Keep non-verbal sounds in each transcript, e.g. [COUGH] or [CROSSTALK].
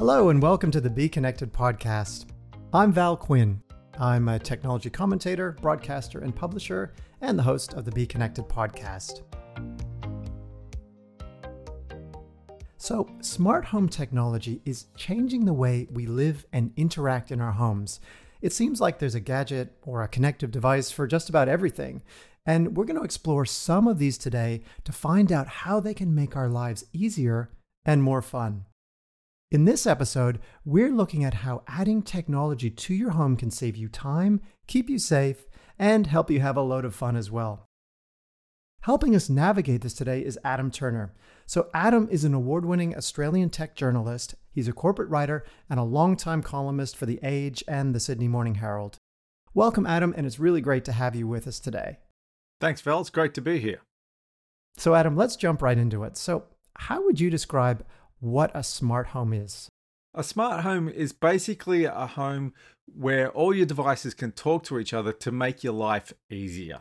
Hello, and welcome to the Be Connected podcast. I'm Val Quinn. I'm a technology commentator, broadcaster, and publisher, and the host of the Be Connected podcast. So, smart home technology is changing the way we live and interact in our homes. It seems like there's a gadget or a connective device for just about everything. And we're going to explore some of these today to find out how they can make our lives easier and more fun. In this episode, we're looking at how adding technology to your home can save you time, keep you safe, and help you have a load of fun as well. Helping us navigate this today is Adam Turner. So, Adam is an award winning Australian tech journalist. He's a corporate writer and a longtime columnist for The Age and the Sydney Morning Herald. Welcome, Adam, and it's really great to have you with us today. Thanks, Val. It's great to be here. So, Adam, let's jump right into it. So, how would you describe what a smart home is. A smart home is basically a home where all your devices can talk to each other to make your life easier.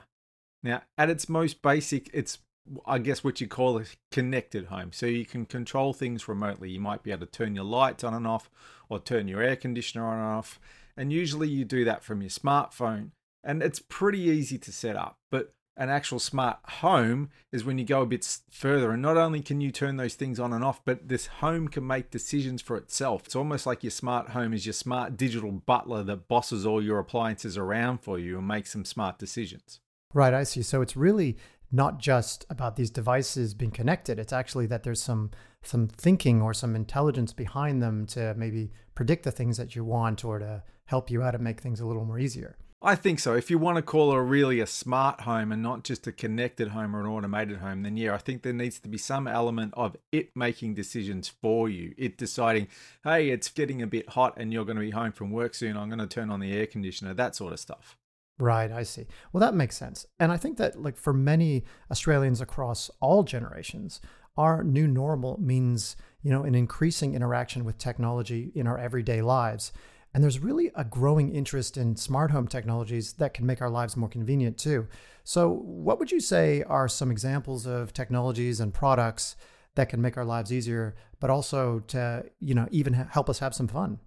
Now, at its most basic, it's I guess what you call a connected home. So you can control things remotely. You might be able to turn your lights on and off or turn your air conditioner on and off. And usually you do that from your smartphone. And it's pretty easy to set up. But an actual smart home is when you go a bit further. And not only can you turn those things on and off but this home can make decisions for itself. It's almost like your smart home is your smart digital butler that bosses all your appliances around for you and makes some smart decisions. Right i see. So it's really not just about these devices being connected. It's actually that there's some some thinking or some intelligence behind them to maybe predict the things that you want or to help you out and make things a little more easier I think so. If you want to call it really a smart home and not just a connected home or an automated home, then yeah, I think there needs to be some element of it making decisions for you. It deciding, hey, it's getting a bit hot and you're going to be home from work soon. I'm going to turn on the air conditioner, that sort of stuff. Right, I see. Well, that makes sense. And I think that, like, for many Australians across all generations, our new normal means, you know, an increasing interaction with technology in our everyday lives. And there's really a growing interest in smart home technologies that can make our lives more convenient too. So, what would you say are some examples of technologies and products that can make our lives easier, but also to, you know, even help us have some fun?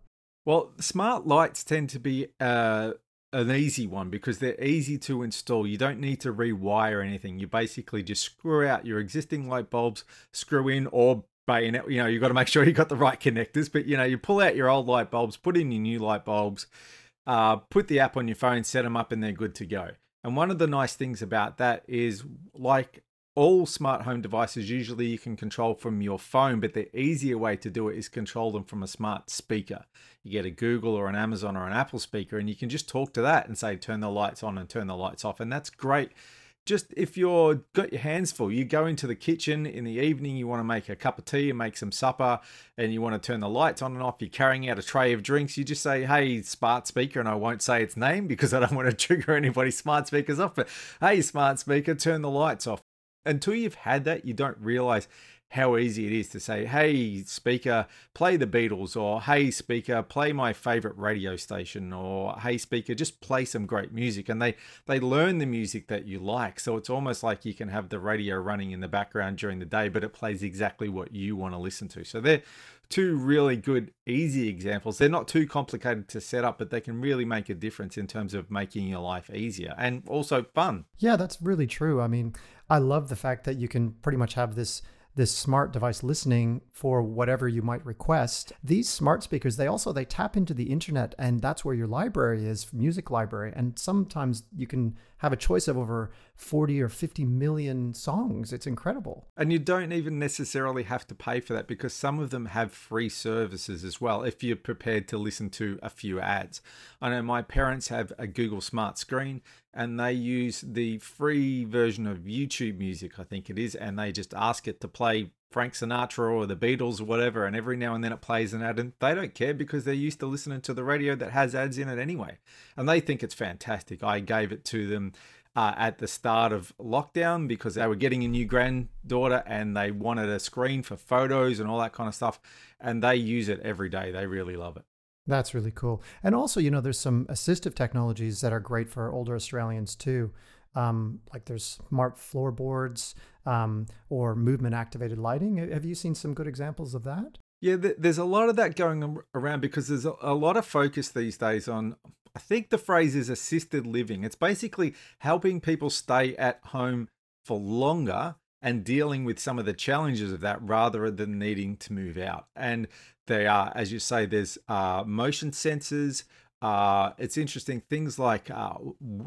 Well, smart lights tend to be uh, an easy one because they're easy to install. You don't need to rewire anything. You basically just screw out your existing light bulbs, screw in or You know, you've got to make [LAUGHS] sure you got the right connectors. But you know, you pull out your old light bulbs, put in your new light bulbs, uh, put the app on your phone, set them up, and they're good to go. And one of the nice things about that is, like all smart home devices, usually you can control from your phone, but the easier way to do it is control them from a smart speaker. You get a Google or an Amazon or an Apple speaker, and you can just talk to that and say, turn the lights on and turn the lights off. And that's great just if you're got your hands full, you go into the kitchen in the evening, you want to make a cup of tea and make some supper, and you want to turn the lights on and off, you're carrying out a tray of drinks, you just say, Hey, smart speaker, and I won't say its name because I don't want to [LAUGHS] trigger anybody's smart speakers off, but hey, smart speaker, turn the lights off. Until you've had that, you don't realize how easy it is to say, hey, speaker, play the Beatles, or hey, speaker, play my favorite radio station, or hey, speaker, just play some great music. And they, they learn the music that you like. So it's almost like you can have the radio running in the background during the day, but it plays exactly what you want to listen to. So they're two really good, easy examples. They're not too complicated to set up, but they can really make a difference in terms of making your life easier and also fun. Yeah, that's really true. I mean, I love the fact that you can pretty much have this this smart device listening for whatever you might request. These smart speakers they also they tap into the internet and that's where your library is music library. And sometimes you can have a choice of over 40 or 50 million songs. It's incredible. And you don't even necessarily have to pay for that because some of them have free services as well if you're prepared to listen to a few ads. I know my parents have a google smart screen and they use the free version of YouTube music, I think it is, and they just ask it to play Frank Sinatra or the Beatles or whatever, and every now and then it plays an ad, and they don't care because they're used to listening to the radio that has ads in it anyway, and they think it's fantastic. I gave it to them. Uh, at the start of lockdown because they were getting a new granddaughter and they wanted a screen for photos and all that kind of stuff. And they use it every day. They really love it. That's really cool. And also, you know, there's some assistive technologies that are great for older Australians too. Um, like there's smart floorboards um, or movement activated lighting. Have you seen some good examples of that? Yeah, there's a lot of that going around because there's a lot of focus these days on, I think the phrase is assisted living. It's basically helping people stay at home for longer and dealing with some of the challenges of that rather than needing to move out. And they are, as you say, there's uh, motion sensors, uh, it's interesting. Things like uh,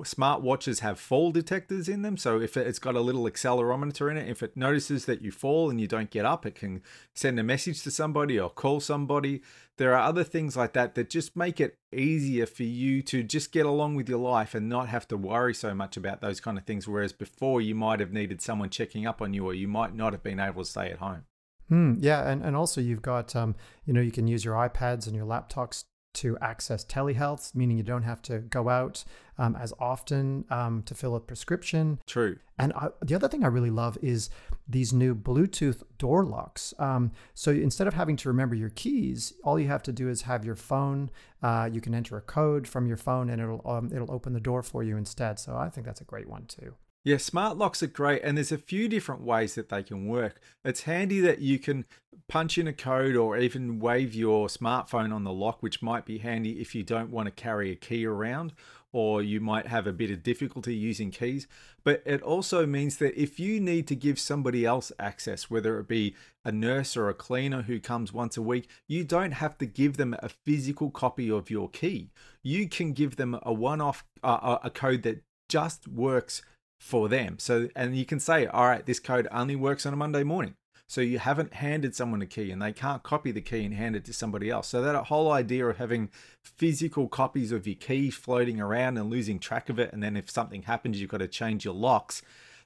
smart watches have fall detectors in them. So if it's got a little accelerometer in it, if it notices that you fall and you don't get up, it can send a message to somebody or call somebody. There are other things like that that just make it easier for you to just get along with your life and not have to worry so much about those kind of things. Whereas before, you might have needed someone checking up on you, or you might not have been able to stay at home. Mm, yeah, and, and also you've got um, you know you can use your iPads and your laptops to access telehealth, meaning you don't have to go out um, as often um, to fill a prescription. True. And I, the other thing I really love is these new Bluetooth door locks. Um, so instead of having to remember your keys, all you have to do is have your phone. Uh, you can enter a code from your phone, and it'll um, it'll open the door for you instead. So I think that's a great one too. Yeah, smart locks are great, and there's a few different ways that they can work. It's handy that you can punch in a code or even wave your smartphone on the lock, which might be handy if you don't want to carry a key around or you might have a bit of difficulty using keys. But it also means that if you need to give somebody else access, whether it be a nurse or a cleaner who comes once a week, you don't have to give them a physical copy of your key. You can give them a one off, uh, a code that just works for them. So, and you can say, all right, this code only works on a Monday morning. So you haven't handed someone a key and they can't copy the key and hand it to somebody else. So that whole idea of having physical copies of your key floating around and losing track of it, and then if something happens, you've got to change your locks,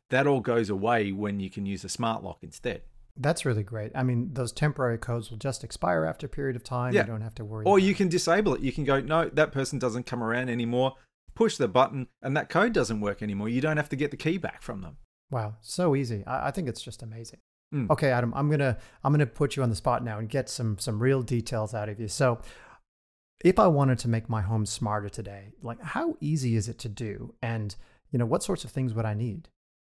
that all goes away when you can use a smart lock instead. That's really great. I mean, those temporary codes will just expire after a period of time. Yeah. You don't have to worry. Or you can disable it. You can go, no, that person doesn't come around anymore push the button, and that code doesn't work anymore. You don't have to get the key back from them. Wow, so easy. I, I think it's just amazing. Mm. Okay, Adam, I'm gonna I'm gonna put you on the spot now and get some some real details out of you. So, if I wanted to make my home smarter today, like how easy is it to do, and you know what sorts of things would I need?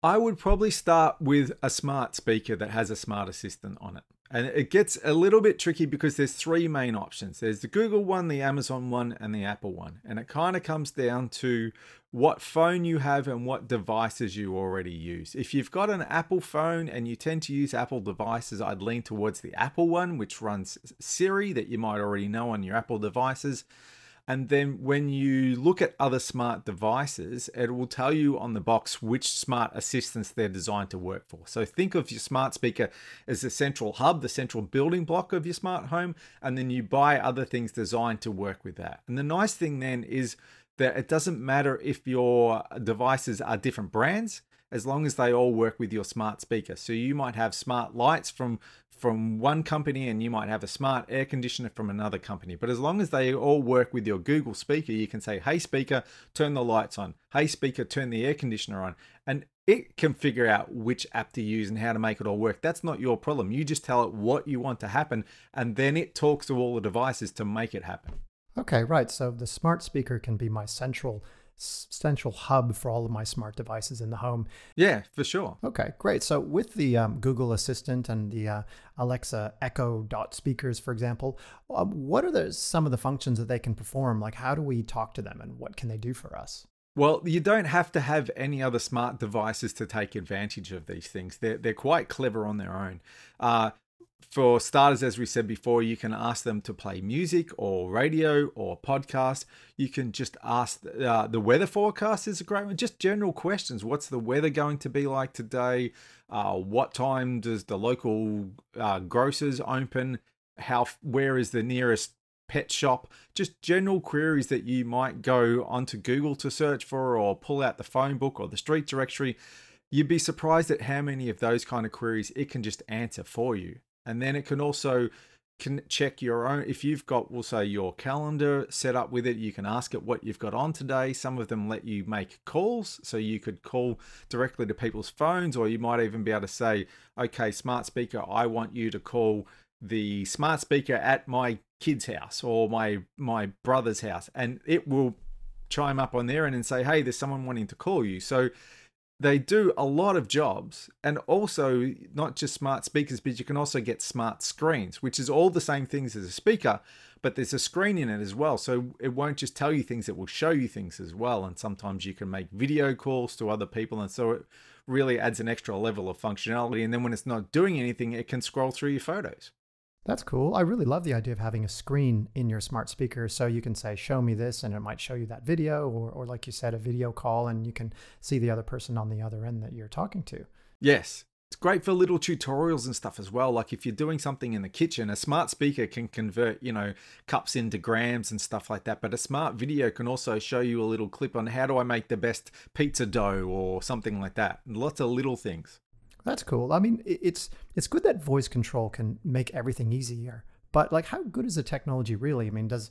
I would probably start with a smart speaker that has a smart assistant on it. And it gets a little bit tricky because there's three main options. There's the Google one, the Amazon one, and the Apple one. And it kind of comes down to what phone you have and what devices you already use. If you've got an Apple phone and you tend to use Apple devices, I'd lean towards the Apple one, which runs Siri that you might already know on your Apple devices. And then when you look at other smart devices, it will tell you on the box which smart assistants they're designed to work for. So think of your smart speaker as the central hub, the central building block of your smart home, and then you buy other things designed to work with that. And the nice thing then is that it doesn't matter if your devices are different brands as long as they all work with your smart speaker. So you might have smart lights from from one company and you might have a smart air conditioner from another company. But as long as they all work with your Google speaker, you can say, "Hey speaker, turn the lights on. Hey speaker, turn the air conditioner on." And it can figure out which app to use and how to make it all work. That's not your problem. You just tell it what you want to happen and then it talks to all the devices to make it happen. Okay, right. So the smart speaker can be my central central hub for all of my smart devices in the home. Yeah, for sure. Okay, great. So with the um, Google Assistant and the uh, Alexa Echo dot speakers, for example, uh, what are the, some of the functions that they can perform? Like, how do we talk to them, and what can they do for us? Well, you don't have to have any other smart devices to take advantage of these things. They're, they're quite clever on their own. Uh, for starters, as we said before, you can ask them to play music or radio or podcast. You can just ask uh, the weather forecast is a great one. Just general questions. What's the weather going to be like today? Uh, what time does the local uh, grocers open? How where is the nearest pet shop? Just general queries that you might go onto Google to search for or pull out the phone book or the street directory. You'd be surprised at how many of those kind of queries it can just answer for you. And then it can also can check your own if you've got we'll say your calendar set up with it you can ask it what you've got on today. Some of them let you make calls so you could call directly to people's phones or you might even be able to say okay smart speaker i want you to call the smart speaker at my kid's house or my my brother's house. And it will chime up on there and say hey there's someone wanting to call you. So they do a lot of jobs and also not just smart speakers but you can also get smart screens which is all the same things as a speaker but there's a screen in it as well. So it won't just tell you things it will show you things as well. And sometimes you can make video calls to other people and so it really adds an extra level of functionality. And then when it's not doing anything it can scroll through your photos that's cool. I really love the idea of having a screen in your smart speaker so you can say, show me this, and it might show you that video, or, or like you said, a video call, and you can see the other person on the other end that you're talking to. Yes. It's great for little tutorials and stuff as well. Like if you're doing something in the kitchen, a smart speaker can convert, you know, cups into grams and stuff like that. But a smart video can also show you a little clip on how do I make the best pizza dough or something like that. Lots of little things. That's cool. I mean, it's it's good that voice control can make everything easier. But like, how good is the technology really? I mean, does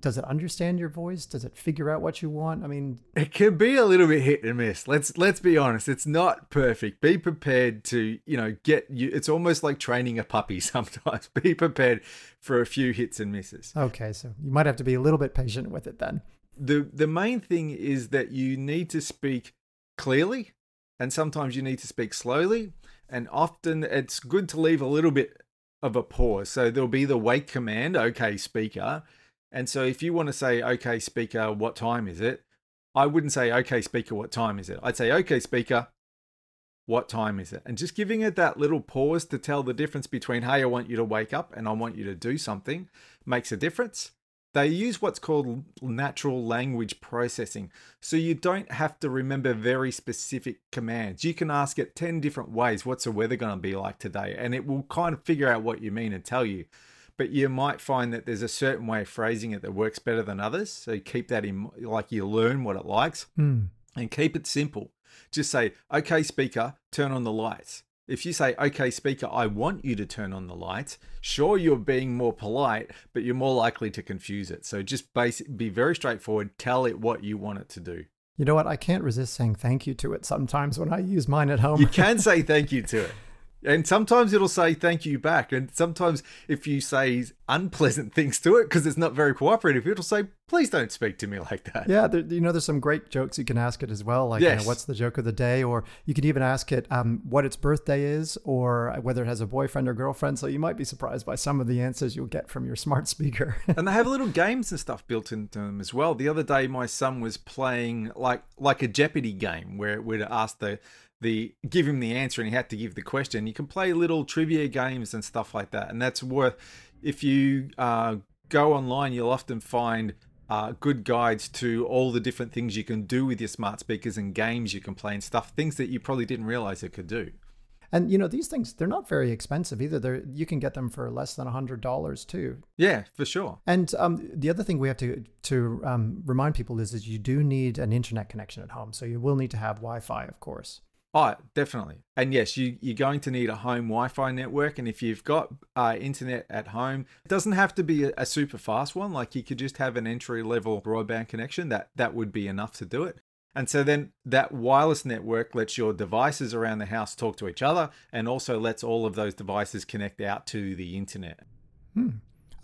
does it understand your voice? Does it figure out what you want? I mean, it can be a little bit hit and miss. Let's let's be honest. It's not perfect. Be prepared to you know get you. It's almost like training a puppy. [LAUGHS] Sometimes be prepared for a few hits and misses. Okay, so you might have to be a little bit patient with it then. the The main thing is that you need to speak clearly and sometimes you need to speak slowly. And often it's good to leave a little bit of a pause. So there'll be the wake command, okay, speaker. And so if you want to say, okay, speaker, what time is it? I wouldn't say, okay, speaker, what time is it? I'd say, okay, speaker, what time is it? And just giving it that little pause to tell the difference between, hey, I want you to wake up and I want you to do something makes a difference. They use what's called natural language processing. So you don't have to remember very specific commands. You can ask it 10 different ways what's the weather going to be like today? And it will kind of figure out what you mean and tell you. But you might find that there's a certain way of phrasing it that works better than others. So keep that in, like you learn what it likes mm. and keep it simple. Just say, okay, speaker, turn on the lights if you say, okay, speaker, I want you to turn on the lights, sure, you're being more polite, but you're more likely to confuse it. So just basic, be very straightforward. Tell it what you want it to do. You know what? I can't resist saying thank you to it sometimes when I use mine at home. You can say thank you to it. [LAUGHS] And sometimes it'll say thank you back. And sometimes if you say unpleasant [LAUGHS] things to it because it's not very cooperative, it'll say, please don't speak to me [LAUGHS] like that. Yeah, there, you know, there's some great jokes you can ask it as well. Like, yes. you know, what's the joke of the day? Or you can even ask it um, what its birthday is or whether it has a boyfriend or girlfriend. So you might be surprised by some of the answers you'll get from your smart speaker. [LAUGHS] and they have little games and stuff built into them as well. The other day, my son was playing like like a Jeopardy game where it would ask the the give him the answer and he had to give the question. You can play little trivia games and stuff like that, and that's worth. If you uh, go online, you'll often find uh, good guides to all the different things you can do with your smart speakers and games you can play and stuff. Things that you probably didn't realize it could do. And you know these things they're not very expensive either. They're you can get them for less than a hundred dollars too. Yeah, for sure. And um, the other thing we have to to um, remind people is that you do need an internet connection at home. So you will need to have Wi-Fi, of course. Oh, definitely. And yes, you, you're going to need a home Wi Fi network. And if you've got uh, internet at home, it doesn't have to be a, a, super fast one. Like you could just have an entry level broadband connection. That, that would be enough to do it. And so then that wireless network lets your devices around the house talk to each other and also lets all of those devices connect out to the internet. Hmm.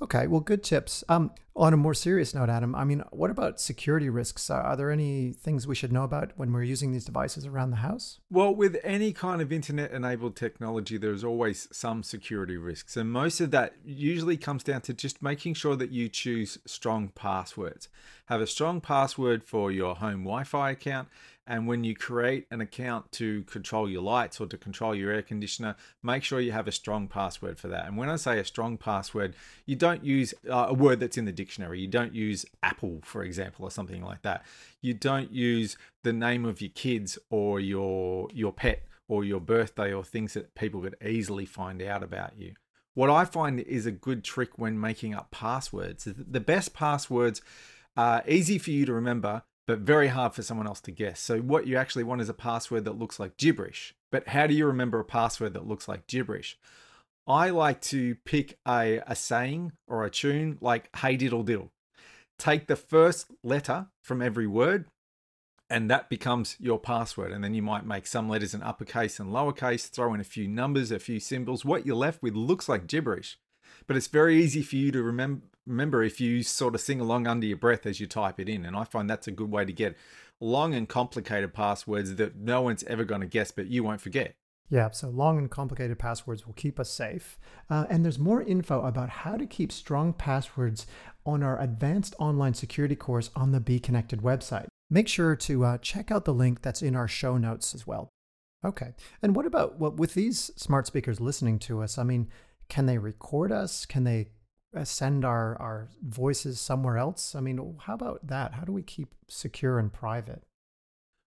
Okay, well, good tips. Um, on a more serious note, Adam, I mean, what about security risks? Are there any things we should know about when we're using these devices around the house? Well, with any kind of internet enabled technology, there's always some security risks. And most of that usually comes down to just making sure that you choose strong passwords. Have a strong password for your home Wi Fi account and when you create an account to control your lights or to control your air conditioner, make sure you have a strong password for that. And when I say a strong password, you don't use uh, a word that's in the dictionary. You don't use Apple, for example, or something like that. You don't use the name of your kids or your your pet or your birthday or things that people could easily find out about you. What I find is a good trick when making up passwords. The best passwords are easy for you to remember but very hard for someone else to guess. So, what you actually want is a password that looks like gibberish. But how do you remember a password that looks like gibberish? I like to pick a, a saying or a tune like hey diddle diddle. Take the first letter from every word, and that becomes your password. And then you might make some letters in uppercase and lowercase, throw in a few numbers, a few symbols. What you're left with looks like gibberish, but it's very easy for you to remember remember if you sort of sing along under your breath as you type it in and i find that's a good way to get long and complicated passwords that no one's ever going to guess, but you won't forget. Yeah, so long and complicated passwords will keep us safe. Uh, and there's more info about how to keep strong passwords on our advanced online security course on the Be Connected website. Make sure to uh, check out the link that's in our show notes as well. Okay. And what about what with these smart speakers listening to us? I mean, can they record us? Can they Uh, send our, our voices somewhere else? I mean, how about that? How do we keep secure and private?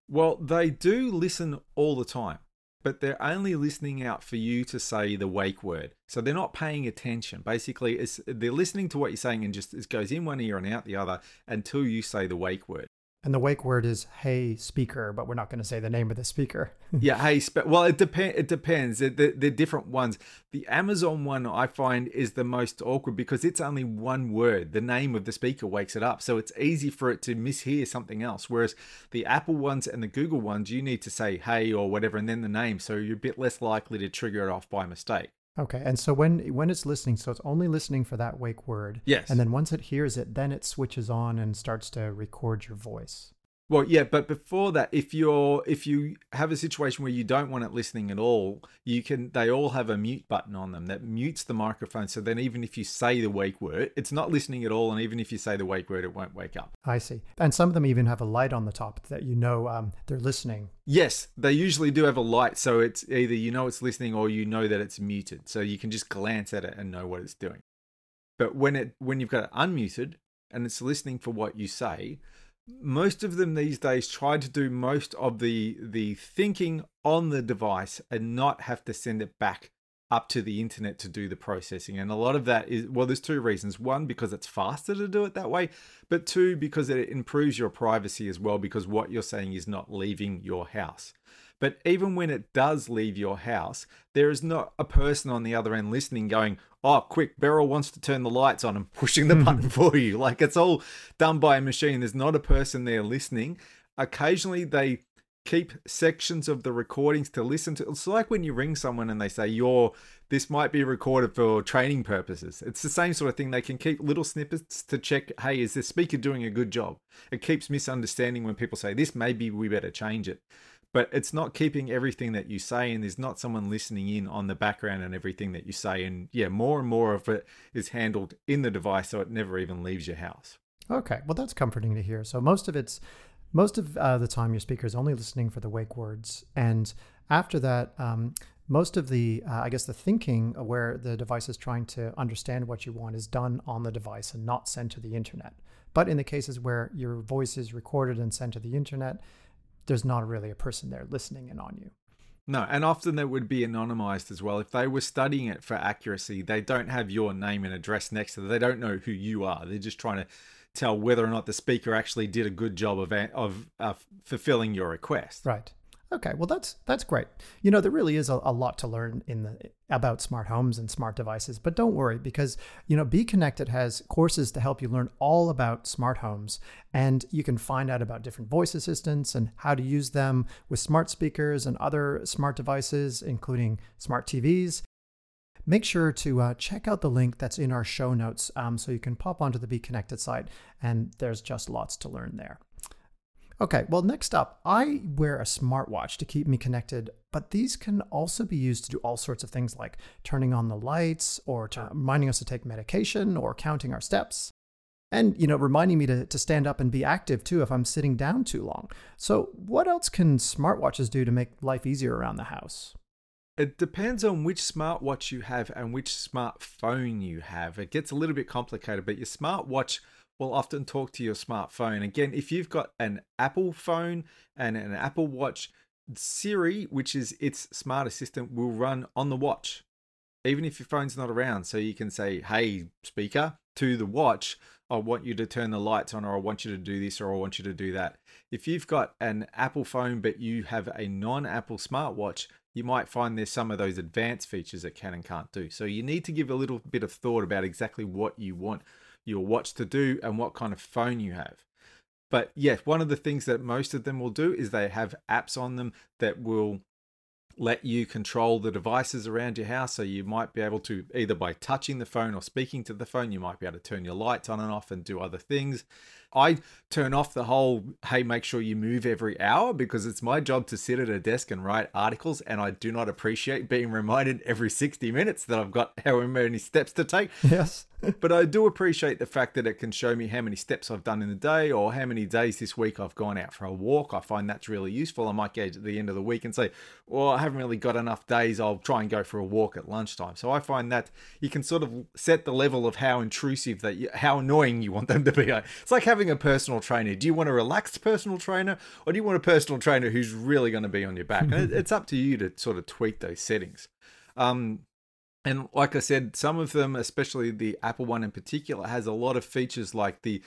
Well, they do listen all the time but they're only listening out for you to say the wake word. So they're not paying attention. Basically, it's, they're listening to what you're saying and just it goes in one ear and out the other until you say the wake word. And the wake word is "Hey speaker," but we're not going to say the name of the speaker. [LAUGHS] yeah, hey. Spe- well, it depends. It depends. They're, different ones. The Amazon one I find is the most awkward because it's only one word. The name of the speaker wakes it up, so it's easy for it to mishear something else. Whereas the Apple ones and the Google ones, you need to say "Hey" or whatever, and then the name, so you're a bit less likely to trigger it off by mistake. Okay, and so when when it's listening, so it's only listening for that wake word. Yes. And then once it hears it, then it switches on and starts to record your voice. Well, yeah, but before that, if you're if you have a situation where you don't want it listening at all, you can. They all have a mute button on them that mutes the microphone. So then, even if you say the wake word, it's not listening at all, and even if you say the wake word, it won't wake up. I see. And some of them even have a light on the top that you know um, they're listening. Yes, they usually do have a light, so it's either you know it's listening or you know that it's muted, so you can just glance at it and know what it's doing. But when it when you've got it unmuted and it's listening for what you say most of them these days try to do most of the the thinking on the device and not have to send it back up to the internet to do the processing. And a lot of that is well there's two reasons. One because it's faster to do it that way but two because it improves your privacy as well because what you're saying is not leaving your house but even when it does leave your house, there is not a person on the other end listening going, oh, quick, Beryl wants to turn the lights on and [LAUGHS] pushing the button hmm. for you. Like it's all done by a machine. There's not a person there listening. Occasionally they keep sections of the recordings to listen to. It's like when you ring someone and they say, "Your this might be recorded for training purposes." It's the same sort of thing. They can keep little snippets to check, "Hey, is the speaker doing a good job?" It keeps misunderstanding when people say, "This maybe we better change it." But it's not keeping everything that you say and there's not someone listening in on the background and everything that you say and yeah more and more of it is handled in the device so it never even leaves your house. Okay well that's comforting to hear. So most of it's most of uh, the time your speaker is only listening for the wake words and after that um, most of the uh, i guess the thinking where the device is trying to understand what you want is done on the device and not sent to the internet. But in the cases where your voice is recorded and sent to the internet there's not really a person there listening in on you. No, and often they would be anonymized as well. If they were studying it for accuracy, they don't have your name and address next to it. They don't know who you are. They're just trying to tell whether or not the speaker actually did a good job of of uh, fulfilling your request. Right. Okay, well that's that's great. You know, there really is a, a, lot to learn in the about smart homes and smart devices, but don't worry because you know Be Connected has courses to help you learn all about smart homes and you can find out about different voice assistants and how to use them with smart speakers and other smart devices including smart TVs. Make sure to uh, check out the link that's in our show notes um, so you can pop onto the Be Connected site and there's just lots to learn there. Okay, well, next up, I wear a smartwatch to keep me connected, but these can also be used to do all sorts of things like turning on the lights or to reminding us to take medication or counting our steps. And, you know, reminding me to, to stand up and be active too if I'm sitting down too long. So, what else can smartwatches do to make life easier around the house? It depends on which smartwatch you have and which smartphone you have. It gets a little bit complicated, but your smartwatch will often talk to your smartphone. Again, if you've got an Apple phone and an Apple Watch, Siri, which is its smart assistant, will run on the watch, even if your phone's not around. So you can say, hey, speaker, to the watch, I want you to turn the lights on, or I want you to do this, or I want you to do that. If you've got an Apple phone, but you have a non Apple smartwatch, you might find there's some of those advanced features that can and can't do. So you need to give a little bit of thought about exactly what you want your watch to do and what kind of phone you have. But yeah, one of the things that most of them will do is they have apps on them that will let you control the devices around your house. So you might be able to either by touching the phone or speaking to the phone, you might be able to turn your lights on and off and do other things. I turn off the whole, hey, make sure you move every hour because it's my job to sit at a desk and write articles. And I do not appreciate being reminded every 60 minutes that I've got however many steps to take. Yes. [LAUGHS] but I do appreciate the fact that it can show me how many steps I've done in the day or how many days this week I've gone out for a walk. I find that's really useful. I might gauge at the end of the week and say, well, I haven't really got enough days. I'll try and go for a walk at lunchtime. So I find that you can sort of set the level of how intrusive that, you, how annoying you want them to be. [LAUGHS] It's like having a personal trainer. Do you want a relaxed personal trainer or do you want a personal trainer who's really going to be on your back? and it's up to you to sort of tweak those settings. Um, and like I said, some of them, especially the Apple one in particular, has a lot of features like the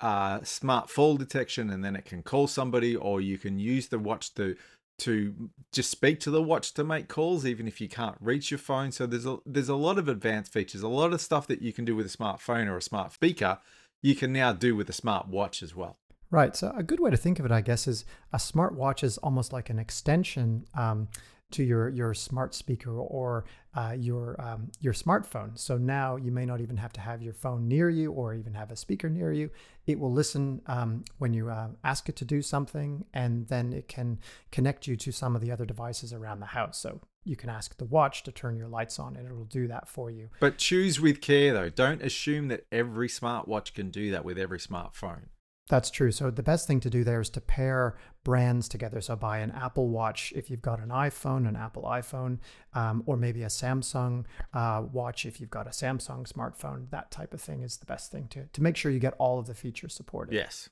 uh, smart fall detection, and then it can call somebody, or you can use the watch to to just speak to the watch to make calls, even if you can't reach your phone. So there's a there's a lot of advanced features, a lot of stuff that you can do with a smartphone or a smart speaker, you can now do with a smart watch as well. Right. So a good way to think of it, I guess, is a smart watch is almost like an extension. Um, to your your smart speaker or uh, your um, your smartphone. So now you may not even have to have your phone near you or even have a speaker near you. It will listen um, when you uh, ask it to do something, and then it can connect you to some of the other devices around the house. So you can ask the watch to turn your lights on, and it'll do that for you. But choose with care, though. Don't assume that every smartwatch can do that with every smartphone. That's true. So the best thing to do there is to pair brands together. So buy an Apple Watch if you've got an iPhone, an Apple iPhone, um, or maybe a Samsung uh, watch if you've got a Samsung smartphone. That type of thing is the best thing to to make sure you get all of the features supported. Yes.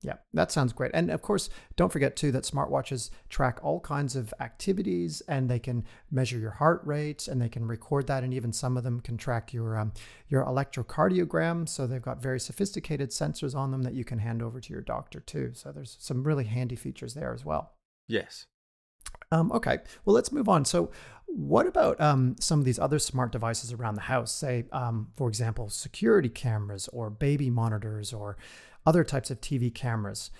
Yeah, that sounds great. And of course, don't forget too that smartwatches track all kinds of activities and they can measure your heart rate and they can record that. And even some of them can track your um, your electrocardiogram. So they've got very sophisticated sensors on them that you can hand over to your doctor too. So there's some really handy features there as well. Yes. Um, okay, well, let's move on. So, what about um, some of these other smart devices around the house? Say, um, for example, security cameras or baby monitors or other types of TV cameras.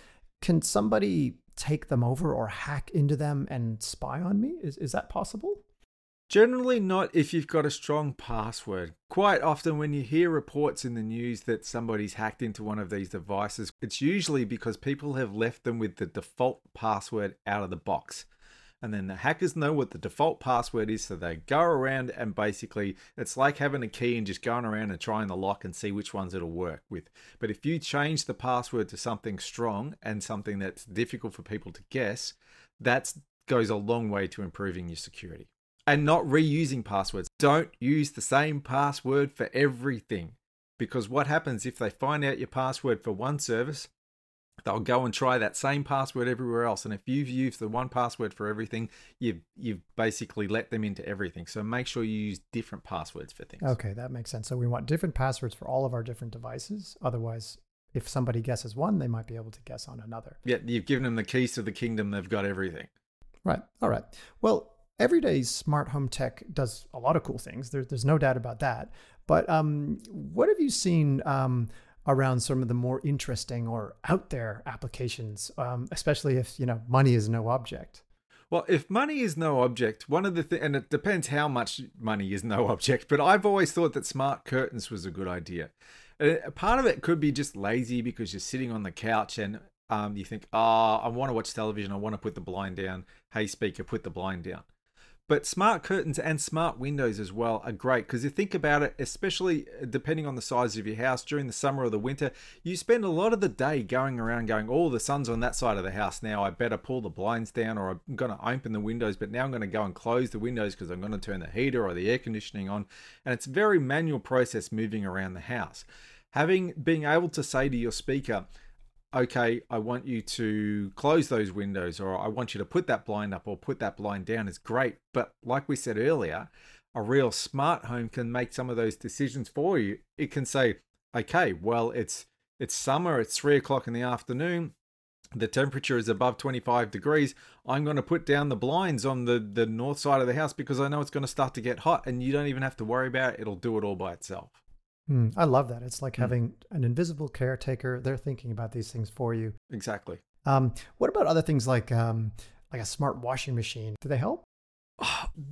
Can somebody take them over or hack into them and spy on me? Is, is that possible? Generally, not if you've got a strong password. Quite often, when you hear reports in the news that somebody's hacked into one of these devices, it's usually because people have left them with the default password out of the box and then the hackers know what the default password is so they go around and basically it's like having a key and just going around and trying the lock and see which ones it'll work with. But if you change the password to something strong and something that's difficult for people to guess that goes a long way to improving your security. And not reusing passwords. Don't use the same password for everything. Because what happens if they find out your password for one service they'll go and try that same password everywhere else. And if you've used the one password for everything, you've you've basically let them into everything. So make sure you use different passwords for things. Okay, that makes sense. So we want different passwords for all of our different devices. Otherwise, if somebody guesses one, they might be able to guess on another. Yeah, you've given them the keys to the kingdom. They've got everything. Right. All right. Well, everyday smart home tech does a lot of cool things. There's there's no doubt about that. But um, what have you seen? Um, around some of the more interesting or out there applications, um, especially if you know money is no object. Well, if money is no object, one of the things, and it depends how much money is no [LAUGHS] object, but I've always thought that smart curtains was a good idea. Uh, part of it could be just lazy because you're sitting on the couch and um, you think, oh, I want to watch television. I want to put the blind down. Hey, speaker, put the blind down. But smart curtains and smart windows as well are great because you think about it, especially uh, depending on the size of your house during the summer or the winter, you spend a lot of the day going around going, oh, the sun's on that side of the house now. I better pull the blinds down or I'm going to open the windows, but now I'm going to go and close the windows because I'm going to turn the heater or the air conditioning on. And it's a very manual process moving around the house. Having being able to say to your speaker, okay, I want you to close those windows or I want you to put that blind up or put that blind down is great. But like we said earlier, a real smart home can make some of those decisions for you. It can say, okay, well, it's it's summer, it's three o'clock in the afternoon. The temperature is above 25 degrees. I'm going to put down the blinds on the, the north side of the house because I know it's going to start to get hot and you don't even have to worry about it. It'll do it all by itself. Mm, I love that. It's like mm. having an invisible caretaker. They're thinking about these things for you. Exactly. Um, what about other things like um, like a smart washing machine? Do they help? [SIGHS]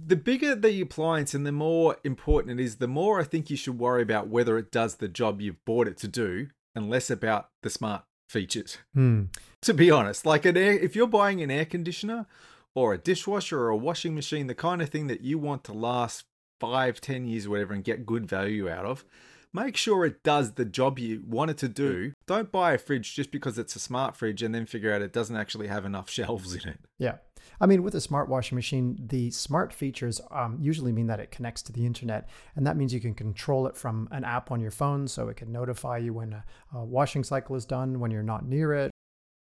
The bigger the appliance and the more important it is, the more I think you should worry about whether it does the job you've bought it to do and less about the smart features. Hmm. To be honest, like an air, if you're buying an air conditioner or a dishwasher or a washing machine, the kind of thing that you want to last five, ten years or whatever and get good value out of, make sure it does the job you want it to do. Don't buy a fridge just because it's a smart fridge and then figure out it doesn't actually have enough [LAUGHS] shelves in it. Yeah. I mean, with a smart washing machine, the smart features um, usually mean that it connects to the internet. And that means you can control it from an app on your phone. So it can notify you when a, a washing cycle is done, when you're not near it.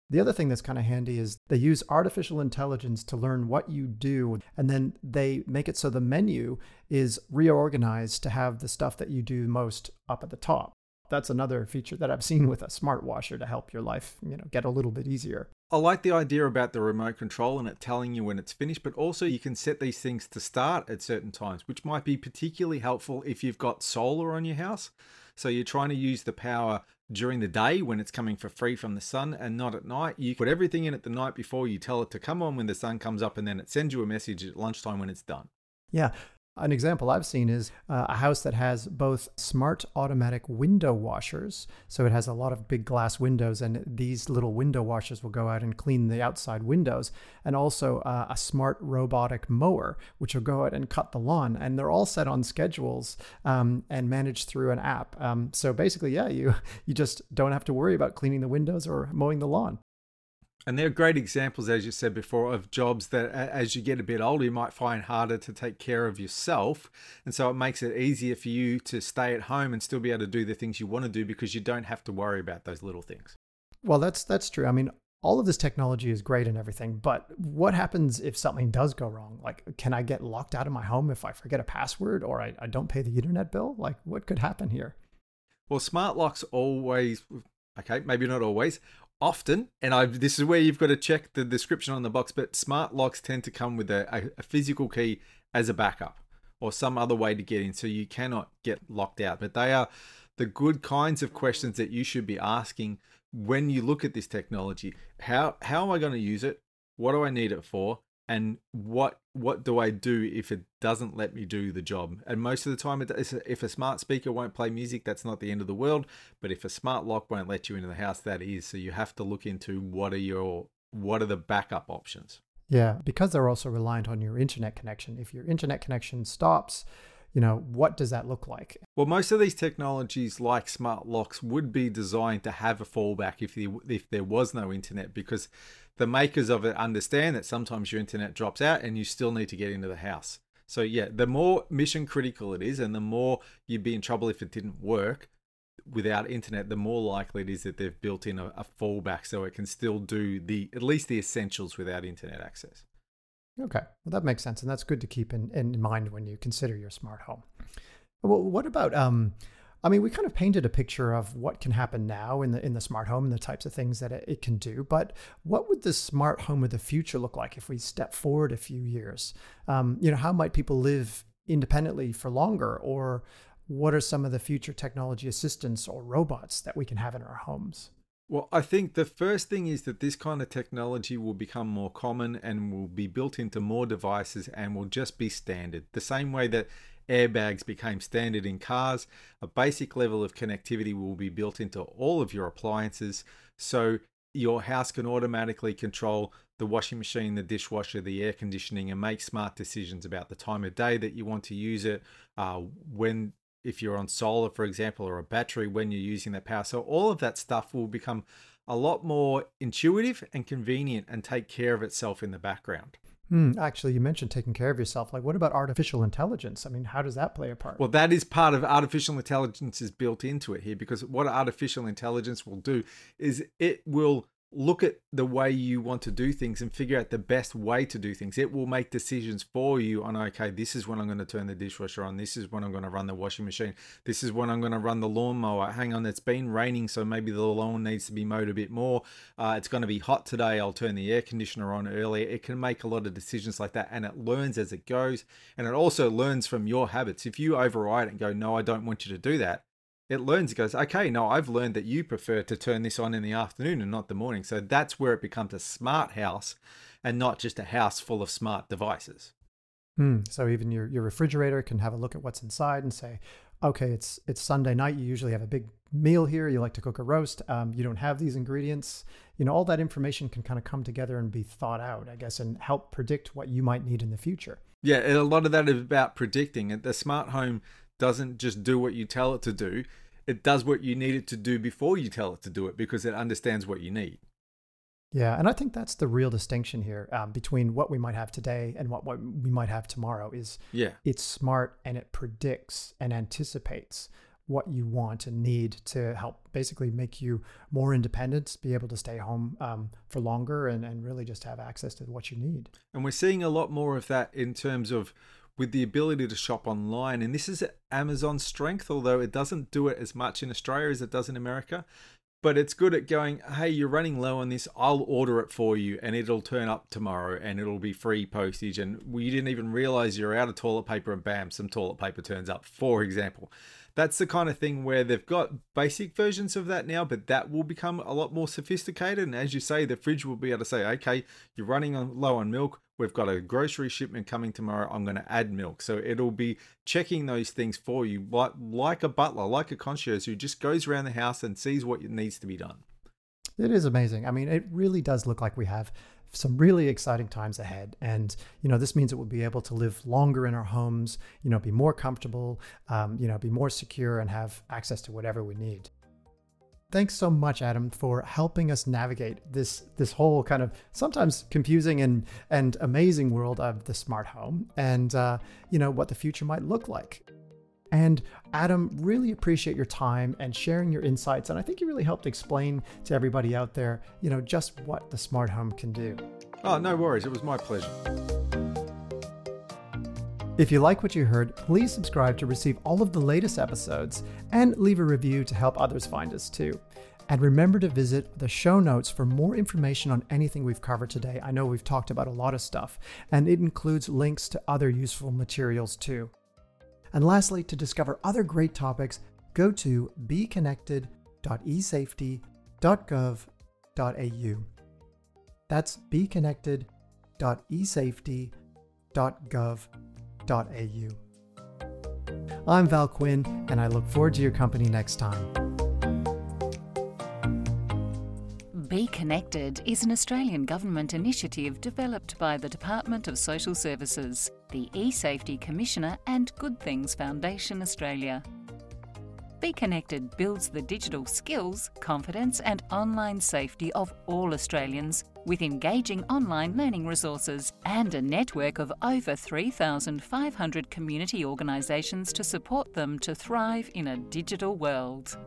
The other thing that's kind of handy is they use artificial intelligence to learn what you do, and then they make it so the menu is reorganized to have the stuff that you do most up at the top. That's another feature that I've seen with a smart washer to help your life, you know, get a little bit easier. I like the idea about the remote control and it telling you when it's finished, but also you can set these things to start at certain times, which might be particularly helpful if you've got solar on your house. So you're trying to use the power during the day when it's coming for free from the sun and not at night. You put everything in it the night before, you tell it to come on when the sun comes up, and then it sends you a message at lunchtime when it's done. Yeah. An example I've seen is uh, a house that has both smart automatic window washers. So it has a lot of big glass windows, and these little window washers will go out and clean the outside windows. And also uh, a smart robotic mower, which will go out and cut the lawn. And they're all set on schedules um, and managed through an app. Um, so basically, yeah, you, [LAUGHS] you just don't have to worry about cleaning the windows or mowing the lawn. And they're great examples, as you said before, of jobs that as you get a bit older, you might find harder to take care of yourself. And so it makes it easier for you to stay at home and still be able to do the things you want to do because you don't have to worry about those little things. Well, that's that's true. I mean, all of this technology is great and everything, but what happens if something does go wrong? Like, can I get locked out of my home if I forget a password or I, I don't pay the internet bill? Like, what could happen here? Well, smart locks always, okay, maybe not always, often, and I this is where you've got to check the description on the box, but smart locks tend to come with a, a, physical key as a backup or some other way to get in, so you cannot get locked out. But they are the good kinds of questions that you should be asking when you look at this technology. How how am I going to use it? What do I need it for? And what what do I do if it doesn't let me do the job? And most of the time, if a smart speaker won't play music, that's not the end of the world. But if a smart lock won't let you into the house, that is. So you have to look into what are your what are the backup options. Yeah, because they're also reliant on your internet connection. If your internet connection stops, you know, what does that look like? Well, most of these technologies, like smart locks, would be designed to have a fallback if the, if there was no internet, because the makers of it understand that sometimes your internet drops out and you still need to get into the house. So yeah, the more mission critical it is, and the more you'd be in trouble if it didn't work without internet, the more likely it is that they've built in a, a fallback so it can still do the at least the essentials without internet access. Okay, well that makes sense, and that's good to keep in, in mind when you consider your smart home. Well, what about um, I mean, we kind of painted a picture of what can happen now in the in the smart home and the types of things that it, it can do. But what would the smart home of the future look like if we step forward a few years? Um, you know, how might people live independently for longer, or what are some of the future technology assistants or robots that we can have in our homes? Well, I think the first thing is that this kind of technology will become more common and will be built into more devices and will just be standard. The same way that airbags became standard in cars, a basic level of connectivity will be built into all of your appliances. So your house can automatically control the washing machine, the dishwasher, the air conditioning, and make smart decisions about the time of day that you want to use it, uh, when if you're on solar, for example, or a battery, when you're using that power. So all of that stuff will become a lot more intuitive and convenient and take care of itself in the background. Hmm, actually, you mentioned taking care of yourself. Like, what about artificial intelligence? I mean, how does that play a part? Well, that is part of artificial intelligence is built into it here because what artificial intelligence will do is it will look at the way you want to do things and figure out the best way to do things. It will make decisions for you on, okay, this is when I'm going to turn the dishwasher on. This is when I'm going to run the washing machine. This is when I'm going to run the lawnmower. Hang on, it's been raining, so maybe the lawn needs to be mowed a bit more. Uh, it's going to be hot today. I'll turn the air conditioner on earlier. It can make a lot of decisions like that and it learns as it goes. And it also learns from your habits. If you override it and go, no, I don't want you to do that, it learns it goes okay no i've learned that you prefer to turn this on in the afternoon and not the morning so that's where it becomes a smart house and not just a house full of smart devices hmm. so even your, your refrigerator can have a look at what's inside and say okay it's it's sunday night you usually have a big meal here, you like to cook a roast, um, you don't have these ingredients. You know, all that information can kind of come together and be thought out, I guess, and help predict what you might need in the future. Yeah, a lot of that is about predicting. The smart home doesn't just do what you tell it to do, it does what you need it to do before you tell it to do it because it understands what you need. Yeah, and I think that's the real distinction here um, between what we might have today and what, what we might have tomorrow. Is yeah, it's smart and it predicts and anticipates what you want and need to help basically make you more independent, be able to stay home um, for longer, and, and really just have access to what you need. And we're seeing a lot more of that in terms of with the ability to shop online. And this is Amazon's strength, although it doesn't do it as much in Australia as it does in America but it's good at going, hey, you're running low on this. I'll order it for you and it'll turn up tomorrow and it'll be free postage. And you didn't even realize you're out of toilet paper and bam, some toilet paper turns up, for example. That's the kind of thing where they've got basic versions of that now, but that will become a lot more sophisticated. And as you say, the fridge will be able to say, okay, you're running low on milk we've got a grocery shipment coming tomorrow. I'm going to add milk. So it'll be checking those things for you, like, like a butler, like a concierge who just goes around the house and sees what needs to be done. It is amazing. I mean, it really does look like we have some really exciting times ahead. And, you know, this means that we'll be able to live longer in our homes, you know, be more comfortable, um, you know, be more secure and have access to whatever we need. Thanks so much, Adam, for helping us navigate this this whole kind of sometimes confusing and and amazing world of the smart home, and uh, you know what the future might look like. And Adam, really appreciate your time and sharing your insights, and I think you really helped explain to everybody out there, you know, just what the smart home can do. Oh, no worries. It was my pleasure. If you like what you heard, please subscribe to receive all of the latest episodes and leave a review to help others find us too. And remember to visit the show notes for more information on anything we've covered today. I know we've talked about a lot of stuff, and it includes links to other useful materials too. And lastly, to discover other great topics, go to beconnected.esafety.gov.au. That's beconnected.esafety.gov.au I'm Val Quinn, and I look forward to your company next time. Be Connected is an Australian government initiative developed by the Department of Social Services, the eSafety Commissioner, and Good Things Foundation Australia. Be Connected builds the digital skills, confidence, and online safety of all Australians with engaging online learning resources and a network of over 3,500 community organisations to support them to thrive in a digital world.